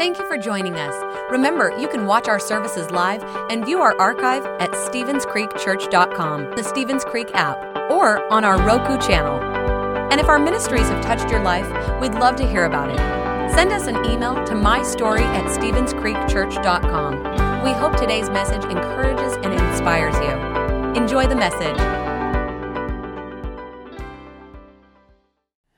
Thank you for joining us. Remember, you can watch our services live and view our archive at StevensCreekChurch.com, the Stevens Creek app, or on our Roku channel. And if our ministries have touched your life, we'd love to hear about it. Send us an email to mystory at StevensCreekChurch.com. We hope today's message encourages and inspires you. Enjoy the message.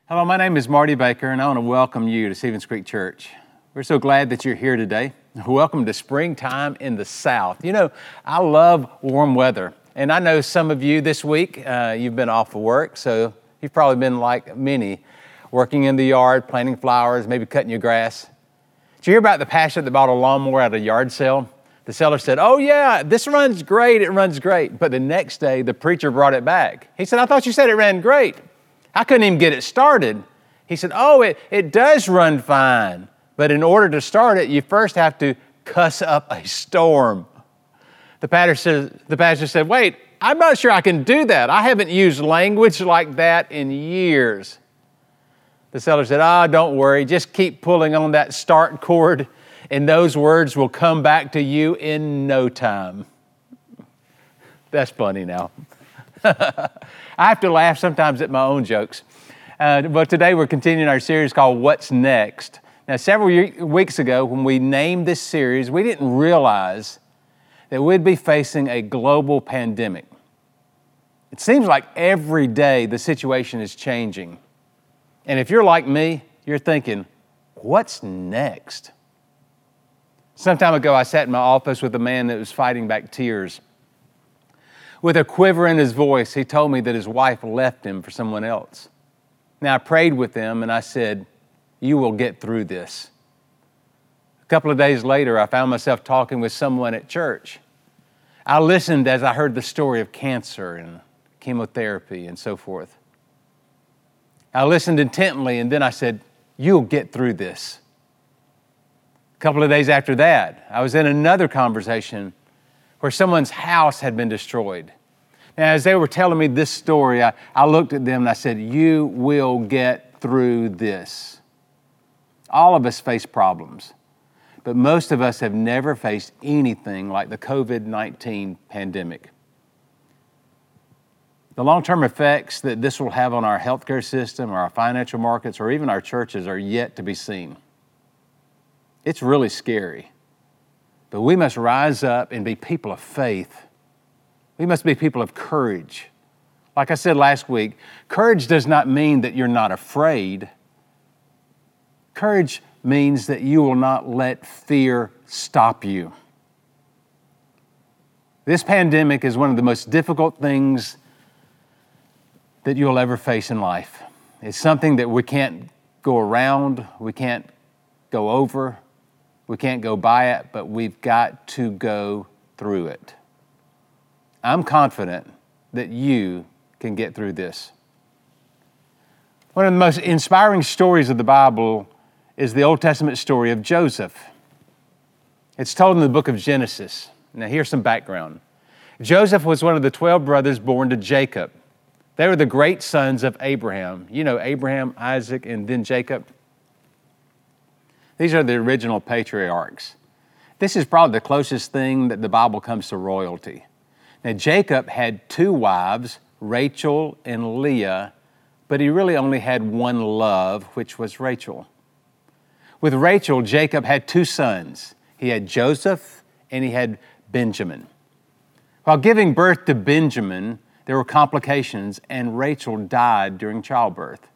Hello, my name is Marty Baker, and I want to welcome you to Stevens Creek Church. We're so glad that you're here today. Welcome to springtime in the South. You know, I love warm weather, and I know some of you this week, uh, you've been off of work, so you've probably been like many, working in the yard, planting flowers, maybe cutting your grass. Did you hear about the pastor that bought a lawnmower at a yard sale? The seller said, Oh, yeah, this runs great, it runs great. But the next day, the preacher brought it back. He said, I thought you said it ran great. I couldn't even get it started. He said, Oh, it, it does run fine. But in order to start it, you first have to cuss up a storm. The pastor, said, the pastor said, Wait, I'm not sure I can do that. I haven't used language like that in years. The seller said, Ah, oh, don't worry. Just keep pulling on that start cord, and those words will come back to you in no time. That's funny now. I have to laugh sometimes at my own jokes. Uh, but today we're continuing our series called What's Next. Now, several weeks ago, when we named this series, we didn't realize that we'd be facing a global pandemic. It seems like every day the situation is changing. And if you're like me, you're thinking, what's next? Some time ago, I sat in my office with a man that was fighting back tears. With a quiver in his voice, he told me that his wife left him for someone else. Now, I prayed with him and I said, you will get through this. A couple of days later, I found myself talking with someone at church. I listened as I heard the story of cancer and chemotherapy and so forth. I listened intently and then I said, You'll get through this. A couple of days after that, I was in another conversation where someone's house had been destroyed. Now, as they were telling me this story, I, I looked at them and I said, You will get through this. All of us face problems, but most of us have never faced anything like the COVID 19 pandemic. The long term effects that this will have on our healthcare system, or our financial markets, or even our churches are yet to be seen. It's really scary. But we must rise up and be people of faith. We must be people of courage. Like I said last week, courage does not mean that you're not afraid. Courage means that you will not let fear stop you. This pandemic is one of the most difficult things that you'll ever face in life. It's something that we can't go around, we can't go over, we can't go by it, but we've got to go through it. I'm confident that you can get through this. One of the most inspiring stories of the Bible is the Old Testament story of Joseph. It's told in the book of Genesis. Now, here's some background Joseph was one of the 12 brothers born to Jacob. They were the great sons of Abraham. You know, Abraham, Isaac, and then Jacob. These are the original patriarchs. This is probably the closest thing that the Bible comes to royalty. Now, Jacob had two wives, Rachel and Leah, but he really only had one love, which was Rachel. With Rachel, Jacob had two sons. He had Joseph and he had Benjamin. While giving birth to Benjamin, there were complications, and Rachel died during childbirth.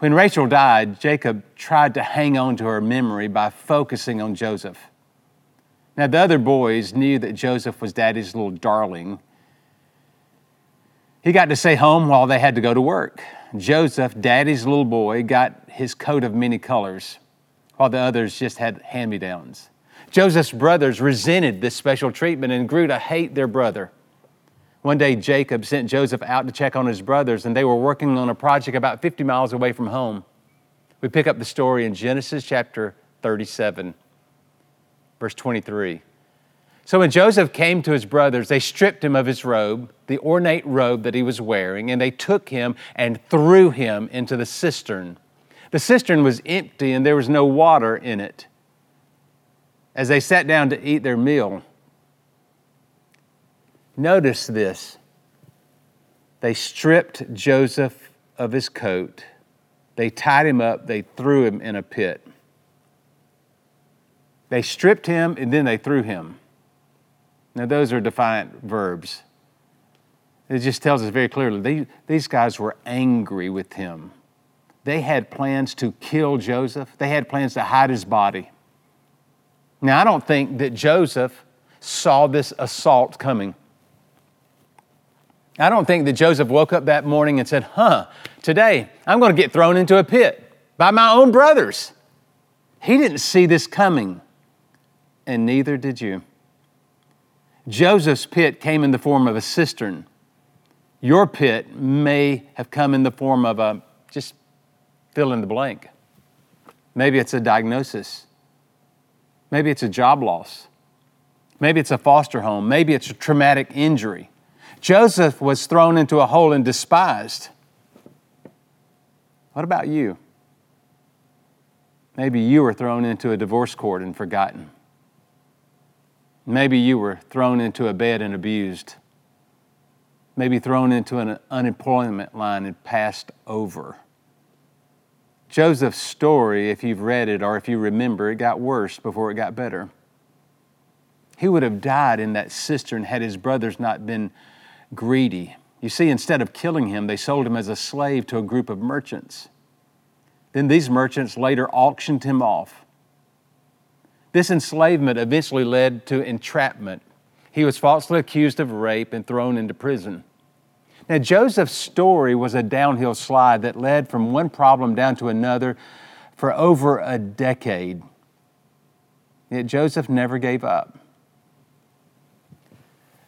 When Rachel died, Jacob tried to hang on to her memory by focusing on Joseph. Now, the other boys knew that Joseph was daddy's little darling. He got to stay home while they had to go to work. Joseph, daddy's little boy, got his coat of many colors, while the others just had hand me downs. Joseph's brothers resented this special treatment and grew to hate their brother. One day, Jacob sent Joseph out to check on his brothers, and they were working on a project about 50 miles away from home. We pick up the story in Genesis chapter 37, verse 23. So when Joseph came to his brothers, they stripped him of his robe, the ornate robe that he was wearing, and they took him and threw him into the cistern The cistern was empty and there was no water in it. As they sat down to eat their meal, notice this. They stripped Joseph of his coat, they tied him up, they threw him in a pit. They stripped him and then they threw him. Now, those are defiant verbs. It just tells us very clearly they, these guys were angry with him. They had plans to kill Joseph, they had plans to hide his body. Now, I don't think that Joseph saw this assault coming. I don't think that Joseph woke up that morning and said, Huh, today I'm going to get thrown into a pit by my own brothers. He didn't see this coming, and neither did you. Joseph's pit came in the form of a cistern. Your pit may have come in the form of a just fill in the blank. Maybe it's a diagnosis. Maybe it's a job loss. Maybe it's a foster home. Maybe it's a traumatic injury. Joseph was thrown into a hole and despised. What about you? Maybe you were thrown into a divorce court and forgotten. Maybe you were thrown into a bed and abused. Maybe thrown into an unemployment line and passed over. Joseph's story, if you've read it or if you remember, it got worse before it got better. He would have died in that cistern had his brothers not been greedy. You see, instead of killing him, they sold him as a slave to a group of merchants. Then these merchants later auctioned him off. This enslavement eventually led to entrapment. He was falsely accused of rape and thrown into prison. Now, Joseph's story was a downhill slide that led from one problem down to another for over a decade. Yet Joseph never gave up.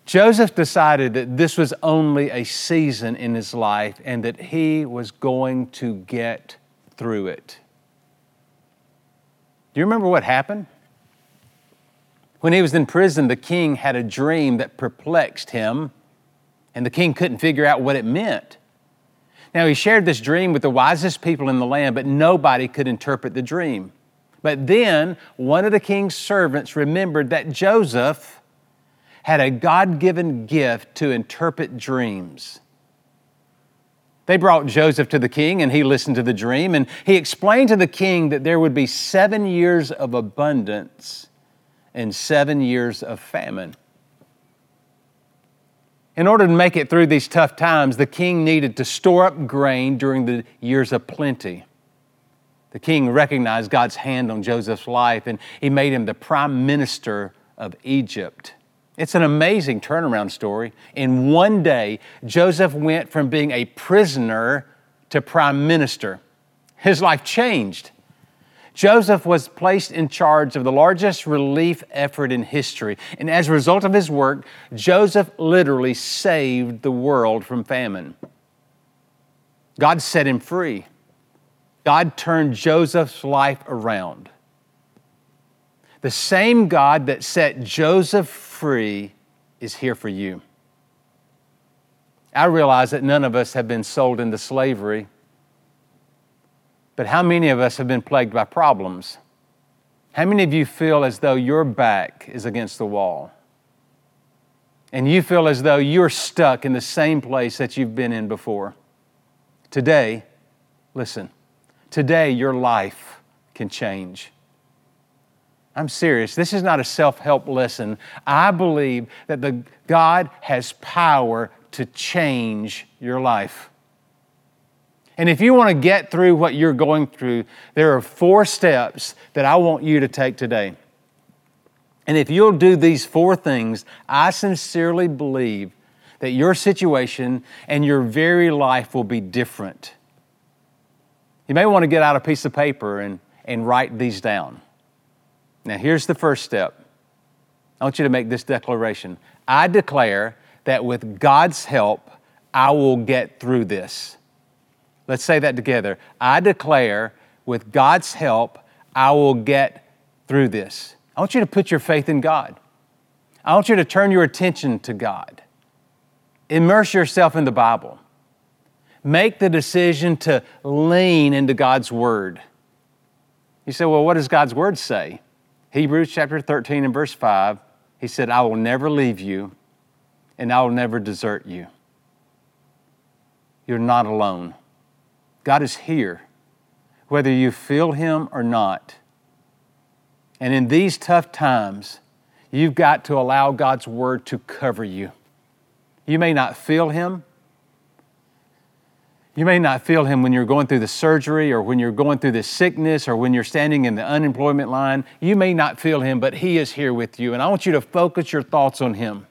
Joseph decided that this was only a season in his life and that he was going to get through it. Do you remember what happened? When he was in prison, the king had a dream that perplexed him, and the king couldn't figure out what it meant. Now, he shared this dream with the wisest people in the land, but nobody could interpret the dream. But then one of the king's servants remembered that Joseph had a God given gift to interpret dreams. They brought Joseph to the king, and he listened to the dream, and he explained to the king that there would be seven years of abundance and seven years of famine. In order to make it through these tough times, the king needed to store up grain during the years of plenty. The king recognized God's hand on Joseph's life and he made him the prime minister of Egypt. It's an amazing turnaround story. In one day, Joseph went from being a prisoner to prime minister. His life changed. Joseph was placed in charge of the largest relief effort in history. And as a result of his work, Joseph literally saved the world from famine. God set him free. God turned Joseph's life around. The same God that set Joseph free is here for you. I realize that none of us have been sold into slavery but how many of us have been plagued by problems? How many of you feel as though your back is against the wall? And you feel as though you're stuck in the same place that you've been in before? Today, listen, today your life can change. I'm serious. This is not a self help lesson. I believe that the, God has power to change your life. And if you want to get through what you're going through, there are four steps that I want you to take today. And if you'll do these four things, I sincerely believe that your situation and your very life will be different. You may want to get out a piece of paper and, and write these down. Now, here's the first step. I want you to make this declaration I declare that with God's help, I will get through this. Let's say that together. I declare, with God's help, I will get through this. I want you to put your faith in God. I want you to turn your attention to God. Immerse yourself in the Bible. make the decision to lean into God's Word. You say, well, what does God's Word say? Hebrews chapter 13 and verse 5, he said, I will never leave you and I will never desert you. You're not alone. God is here, whether you feel Him or not. And in these tough times, you've got to allow God's Word to cover you. You may not feel Him. You may not feel Him when you're going through the surgery or when you're going through the sickness or when you're standing in the unemployment line. You may not feel Him, but He is here with you. And I want you to focus your thoughts on Him.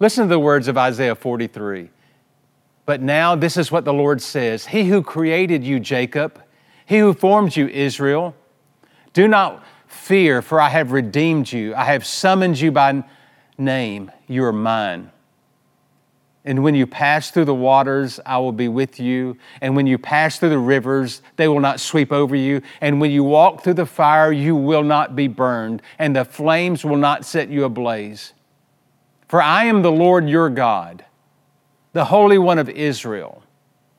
Listen to the words of Isaiah 43. But now this is what the Lord says He who created you, Jacob, He who formed you, Israel, do not fear, for I have redeemed you. I have summoned you by name. You are mine. And when you pass through the waters, I will be with you. And when you pass through the rivers, they will not sweep over you. And when you walk through the fire, you will not be burned, and the flames will not set you ablaze. For I am the Lord your God the Holy One of Israel,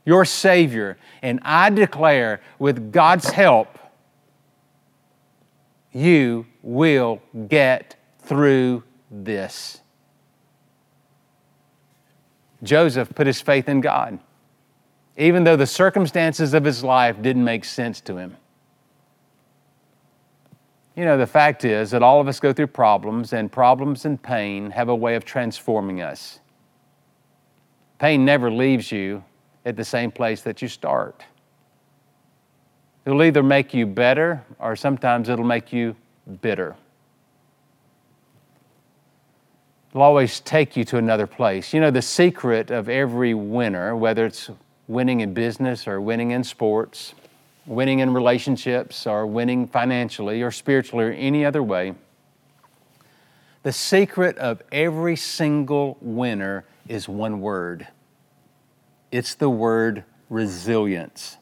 your Savior. And I declare, with God's help, you will get through this. Joseph put his faith in God, even though the circumstances of his life didn't make sense to him. You know, the fact is that all of us go through problems, and problems and pain have a way of transforming us. Pain never leaves you at the same place that you start. It'll either make you better or sometimes it'll make you bitter. It'll always take you to another place. You know, the secret of every winner, whether it's winning in business or winning in sports, winning in relationships or winning financially or spiritually or any other way, the secret of every single winner is one word it's the word resilience.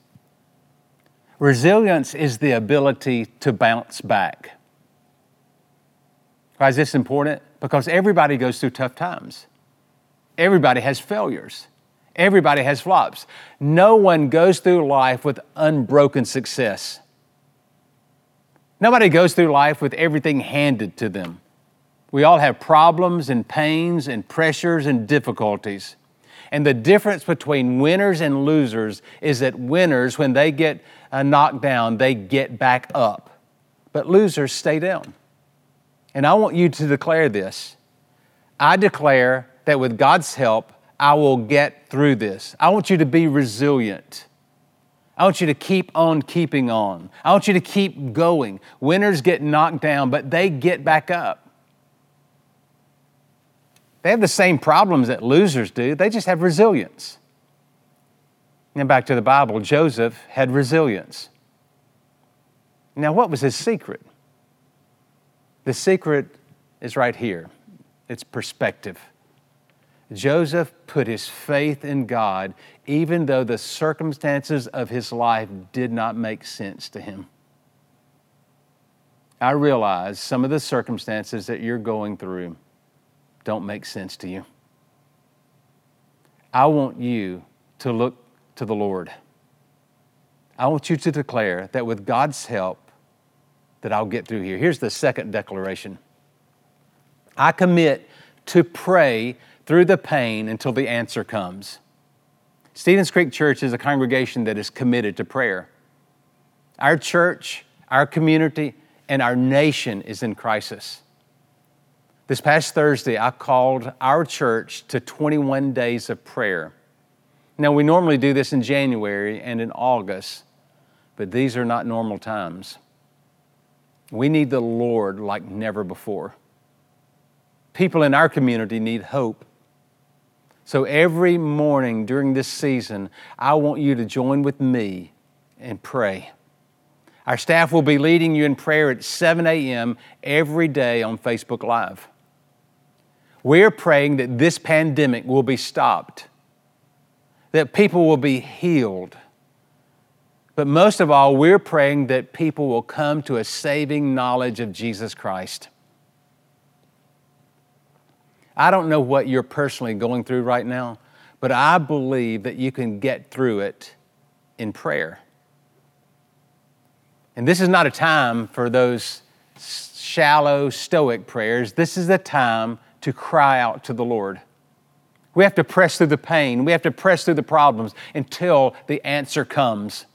Resilience is the ability to bounce back. Why is this important? Because everybody goes through tough times. Everybody has failures. Everybody has flops. No one goes through life with unbroken success. Nobody goes through life with everything handed to them. We all have problems and pains and pressures and difficulties. And the difference between winners and losers is that winners, when they get uh, knocked down, they get back up. But losers stay down. And I want you to declare this. I declare that with God's help, I will get through this. I want you to be resilient. I want you to keep on keeping on. I want you to keep going. Winners get knocked down, but they get back up. They have the same problems that losers do, they just have resilience. And back to the Bible, Joseph had resilience. Now, what was his secret? The secret is right here it's perspective. Joseph put his faith in God even though the circumstances of his life did not make sense to him. I realize some of the circumstances that you're going through don't make sense to you. I want you to look to the Lord. I want you to declare that with God's help, that I'll get through here. Here's the second declaration. I commit to pray through the pain until the answer comes. Stevens Creek Church is a congregation that is committed to prayer. Our church, our community, and our nation is in crisis. This past Thursday, I called our church to 21 days of prayer. Now, we normally do this in January and in August, but these are not normal times. We need the Lord like never before. People in our community need hope. So every morning during this season, I want you to join with me and pray. Our staff will be leading you in prayer at 7 a.m. every day on Facebook Live. We're praying that this pandemic will be stopped, that people will be healed. But most of all, we're praying that people will come to a saving knowledge of Jesus Christ. I don't know what you're personally going through right now, but I believe that you can get through it in prayer. And this is not a time for those shallow, stoic prayers. This is a time to cry out to the Lord. We have to press through the pain, we have to press through the problems until the answer comes.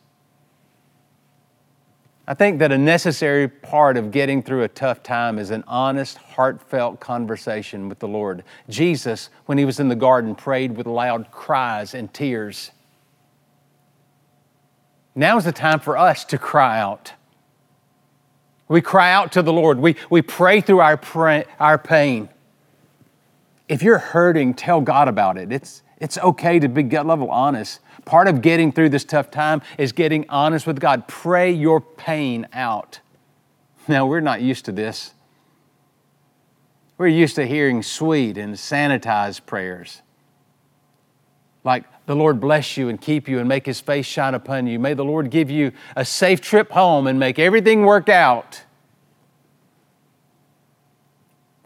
I think that a necessary part of getting through a tough time is an honest, heartfelt conversation with the Lord. Jesus, when he was in the garden, prayed with loud cries and tears. Now is the time for us to cry out. We cry out to the Lord. We, we pray through our, pray, our pain. If you're hurting, tell God about it. It's, it's okay to be gut level honest. Part of getting through this tough time is getting honest with God. Pray your pain out. Now, we're not used to this. We're used to hearing sweet and sanitized prayers. Like, the Lord bless you and keep you and make his face shine upon you. May the Lord give you a safe trip home and make everything work out.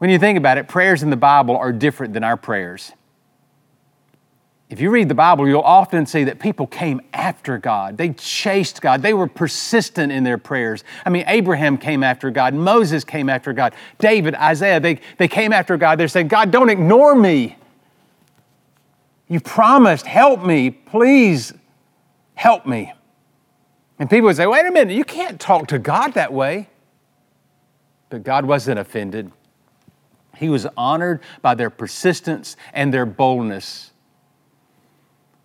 When you think about it, prayers in the Bible are different than our prayers if you read the Bible, you'll often see that people came after God. They chased God. They were persistent in their prayers. I mean, Abraham came after God. Moses came after God. David, Isaiah, they, they came after God. They're saying, God, don't ignore me. You promised, help me. Please help me. And people would say, wait a minute, you can't talk to God that way. But God wasn't offended. He was honored by their persistence and their boldness.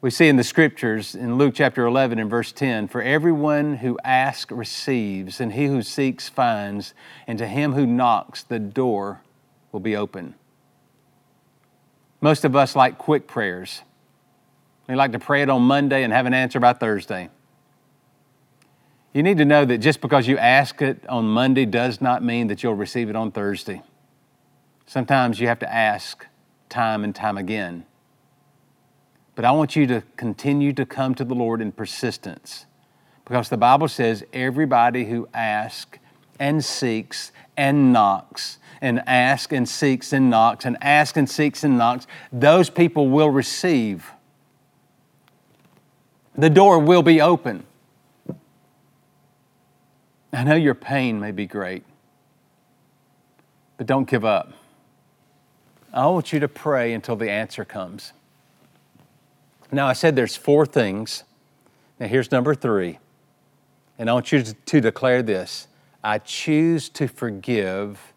We see in the scriptures in Luke chapter 11 and verse 10 For everyone who asks receives, and he who seeks finds, and to him who knocks, the door will be open. Most of us like quick prayers. We like to pray it on Monday and have an answer by Thursday. You need to know that just because you ask it on Monday does not mean that you'll receive it on Thursday. Sometimes you have to ask time and time again. But I want you to continue to come to the Lord in persistence because the Bible says everybody who asks and seeks and knocks and asks and seeks and knocks and asks and seeks and knocks, those people will receive. The door will be open. I know your pain may be great, but don't give up. I want you to pray until the answer comes. Now, I said there's four things. Now, here's number three. And I want you to declare this I choose to forgive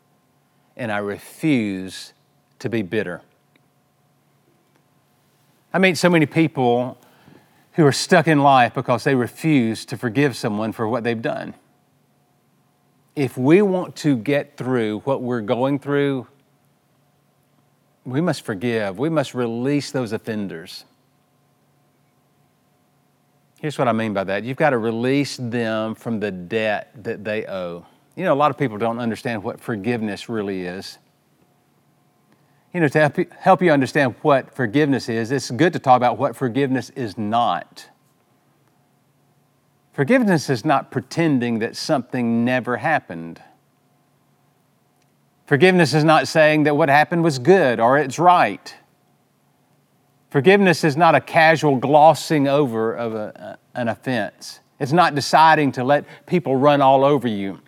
and I refuse to be bitter. I meet so many people who are stuck in life because they refuse to forgive someone for what they've done. If we want to get through what we're going through, we must forgive. We must release those offenders. Here's what I mean by that you've got to release them from the debt that they owe. You know, a lot of people don't understand what forgiveness really is. You know, to help you, understand what forgiveness is, it's good to talk about what forgiveness is not. Forgiveness is not pretending that something never happened. Forgiveness is not saying that what happened was good or it's right. Forgiveness is not a casual glossing over of a, an offense. It's not deciding to let people run all over you.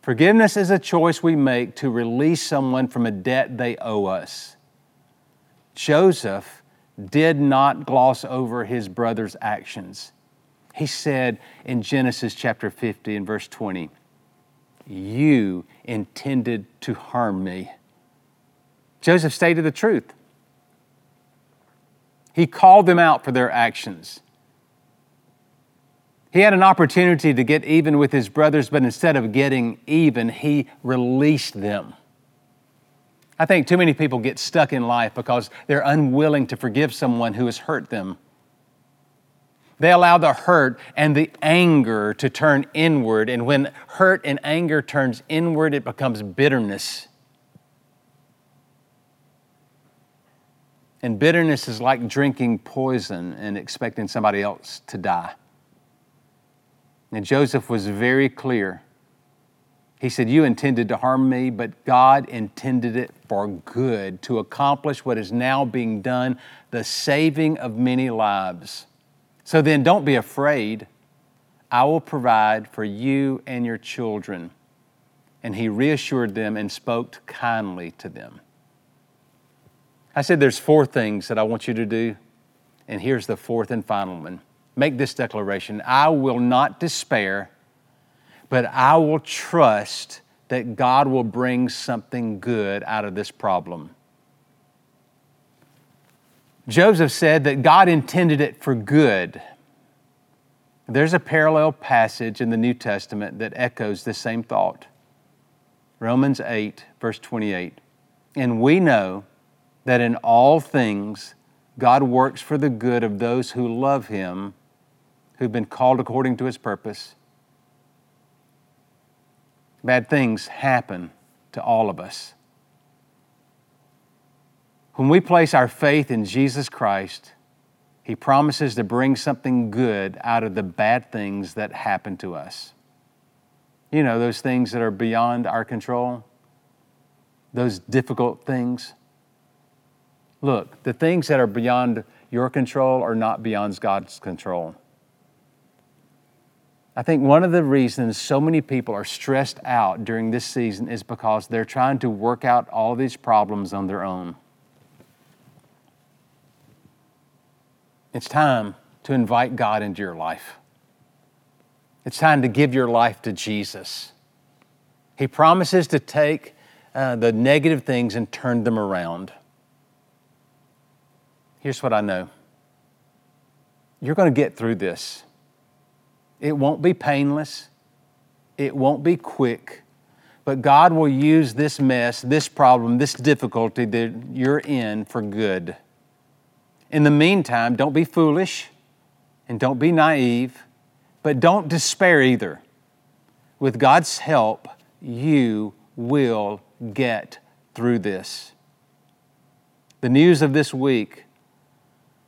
Forgiveness is a choice we make to release someone from a debt they owe us. Joseph did not gloss over his brother's actions. He said in Genesis chapter 50 and verse 20, You intended to harm me. Joseph stated the truth. He called them out for their actions. He had an opportunity to get even with his brothers, but instead of getting even, he released them. I think too many people get stuck in life because they're unwilling to forgive someone who has hurt them. They allow the hurt and the anger to turn inward, and when hurt and anger turns inward, it becomes bitterness. And bitterness is like drinking poison and expecting somebody else to die. And Joseph was very clear. He said, You intended to harm me, but God intended it for good to accomplish what is now being done, the saving of many lives. So then, don't be afraid. I will provide for you and your children. And he reassured them and spoke kindly to them. I said, There's four things that I want you to do. And here's the fourth and final one make this declaration I will not despair but I will trust that God will bring something good out of this problem. Joseph said that God intended it for good. There's a parallel passage in the New Testament that echoes the same thought. Romans 8, verse 28. And we know that in all things God works for the good of those who love Him, who've been called according to His purpose. Bad things happen to all of us. When we place our faith in Jesus Christ, He promises to bring something good out of the bad things that happen to us. You know, those things that are beyond our control, those difficult things. Look, the things that are beyond your control are not beyond God's control. I think one of the reasons so many people are stressed out during this season is because they're trying to work out all these problems on their own. It's time to invite God into your life. It's time to give your life to Jesus. He promises to take uh, the negative things and turn them around. Here's what I know you're going to get through this. It won't be painless, it won't be quick, but God will use this mess, this problem, this difficulty that you're in for good. In the meantime, don't be foolish and don't be naive, but don't despair either. With God's help, you will get through this. The news of this week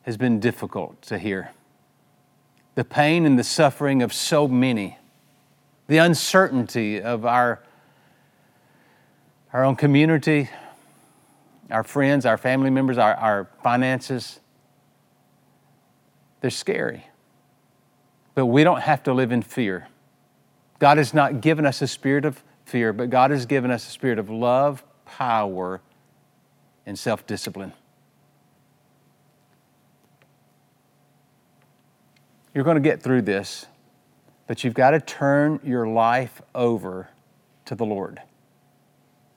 has been difficult to hear the pain and the suffering of so many, the uncertainty of our, our own community, our friends, our family members, our, our finances. They're scary. But we don't have to live in fear. God has not given us a spirit of fear, but God has given us a spirit of love, power, and self discipline. You're going to get through this, but you've got to turn your life over to the Lord.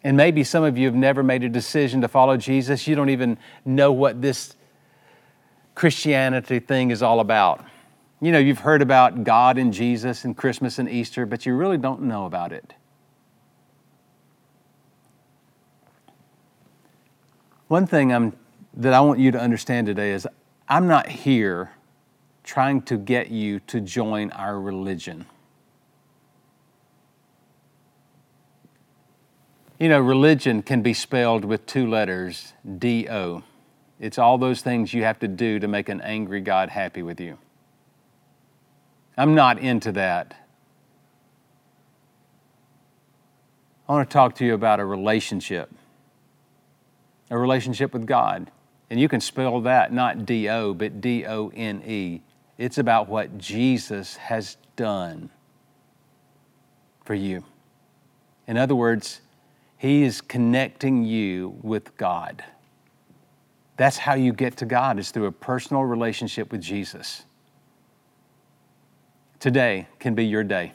And maybe some of you have never made a decision to follow Jesus. You don't even know what this Christianity thing is all about. You know, you've heard about God and Jesus and Christmas and Easter, but you really don't know about it. One thing I'm, that I want you to understand today is I'm not here trying to get you to join our religion. You know, religion can be spelled with two letters D O. It's all those things you have to do to make an angry God happy with you. I'm not into that. I want to talk to you about a relationship, a relationship with God. And you can spell that not D O, but D O N E. It's about what Jesus has done for you. In other words, He is connecting you with God. That's how you get to God, is through a personal relationship with Jesus. Today can be your day.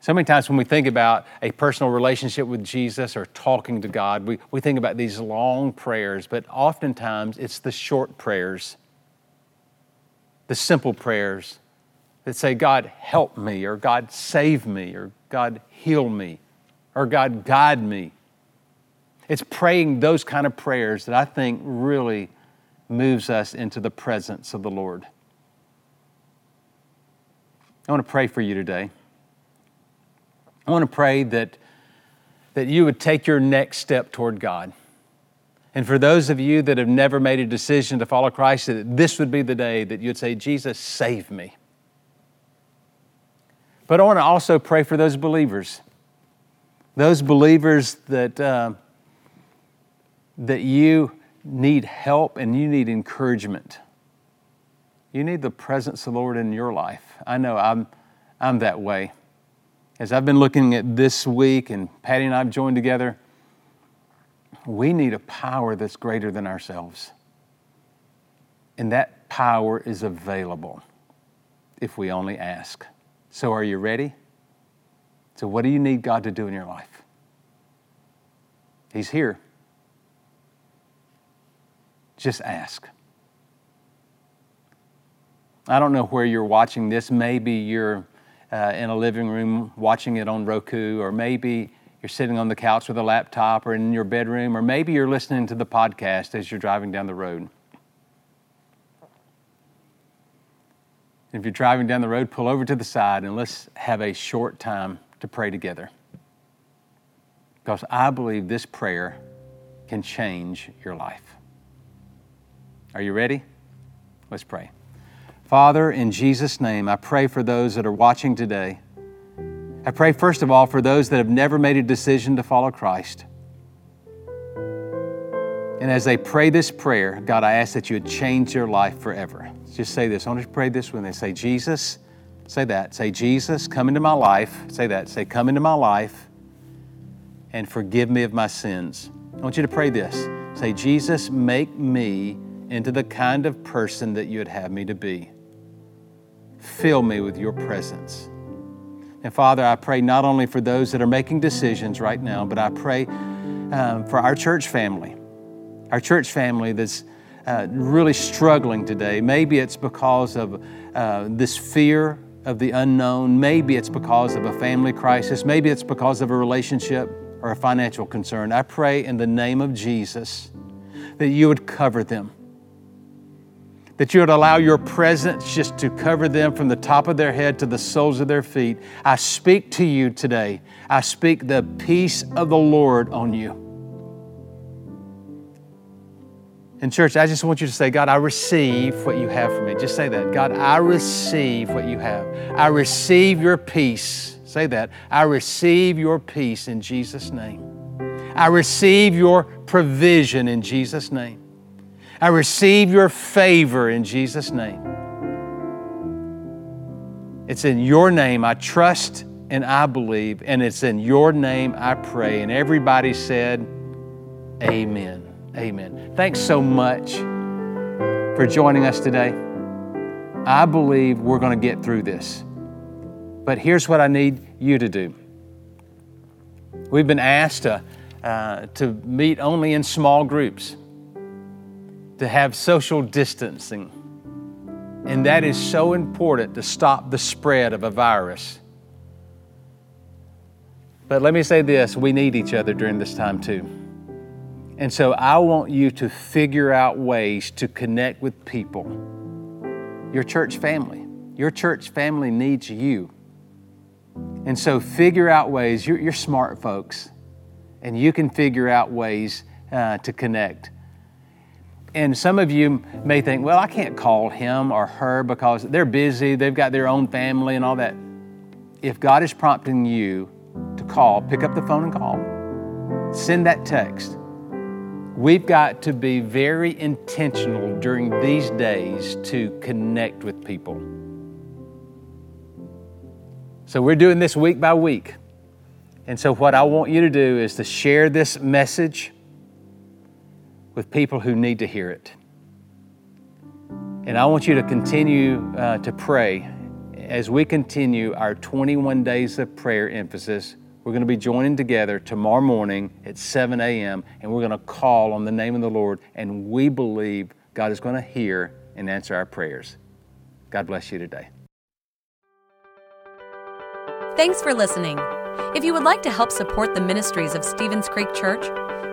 So many times when we think about a personal relationship with Jesus or talking to God, we, we think about these long prayers, but oftentimes it's the short prayers the simple prayers that say, God, help me, or God, save me, or God, heal me, or God, guide me. It's praying those kind of prayers that I think really moves us into the presence of the Lord. I want to pray for you today. I want to pray that, that you would take your next step toward God. And for those of you that have never made a decision to follow Christ, that this would be the day that you'd say, Jesus, save me. But I want to also pray for those believers Those believers that, uh, that you need help and you need encouragement. You need the presence of the Lord in your life. I know I'm, I'm that way. As I've been looking at this week and Patty and I have joined together, we need a power that's greater than ourselves. And that power is available if we only ask. So, are you ready? So, what do you need God to do in your life? He's here. Just ask. I don't know where you're watching this. Maybe you're uh, in a living room watching it on Roku, or maybe you're sitting on the couch with a laptop, or in your bedroom, or maybe you're listening to the podcast as you're driving down the road. If you're driving down the road, pull over to the side and let's have a short time to pray together. Because I believe this prayer can change your life. Are you ready? Let's pray. Father, in Jesus' name, I pray for those that are watching today. I pray, first of all, for those that have never made a decision to follow Christ. And as they pray this prayer, God, I ask that you would change their life forever. Just say this. I want to pray this when they say, Jesus, say that. Say, Jesus, come into my life. Say that. Say, come into my life and forgive me of my sins. I want you to pray this. Say, Jesus, make me into the kind of person that you would have me to be. Fill me with your presence. And Father, I pray not only for those that are making decisions right now, but I pray um, for our church family our church family that's uh, really struggling today. Maybe it's because of uh, this fear of the unknown. Maybe it's because of a family crisis. Maybe it's because of a relationship or a financial concern. I pray in the name of Jesus that you would cover them. That you would allow your presence just to cover them from the top of their head to the soles of their feet. I speak to you today. I speak the peace of the Lord on you. In church, I just want you to say, God, I receive what you have for me. Just say that. God, I receive what you have. I receive your peace. Say that. I receive your peace in Jesus' name. I receive your provision in Jesus' name. I receive your favor in Jesus' name. It's in your name I trust and I believe, and it's in your name I pray. And everybody said, Amen. Amen. Thanks so much for joining us today. I believe we're going to get through this. But here's what I need you to do. We've been asked to, uh, to meet only in small groups, to have social distancing. And that is so important to stop the spread of a virus. But let me say this we need each other during this time too. And so I want you to figure out ways to connect with people. Your church family. Your church family needs you. And so figure out ways, you're, you're smart folks, and you can figure out ways uh, to connect. And some of you may think, well, I can't call him or her because they're busy, they've got their own family and all that. If God is prompting you to call, pick up the phone and call. Send that text. We've got to be very intentional during these days to connect with people. So we're doing this week by week. And so, what I want you to do is to share this message with people who need to hear it. And I want you to continue uh, to pray as we continue our 21 days of prayer emphasis we're going to be joining together tomorrow morning at 7 a.m. and we're going to call on the name of the Lord. And we believe God is going to hear and answer our prayers. God bless you today. Thanks for listening. If you would like to help support the ministries of Stevens Creek Church,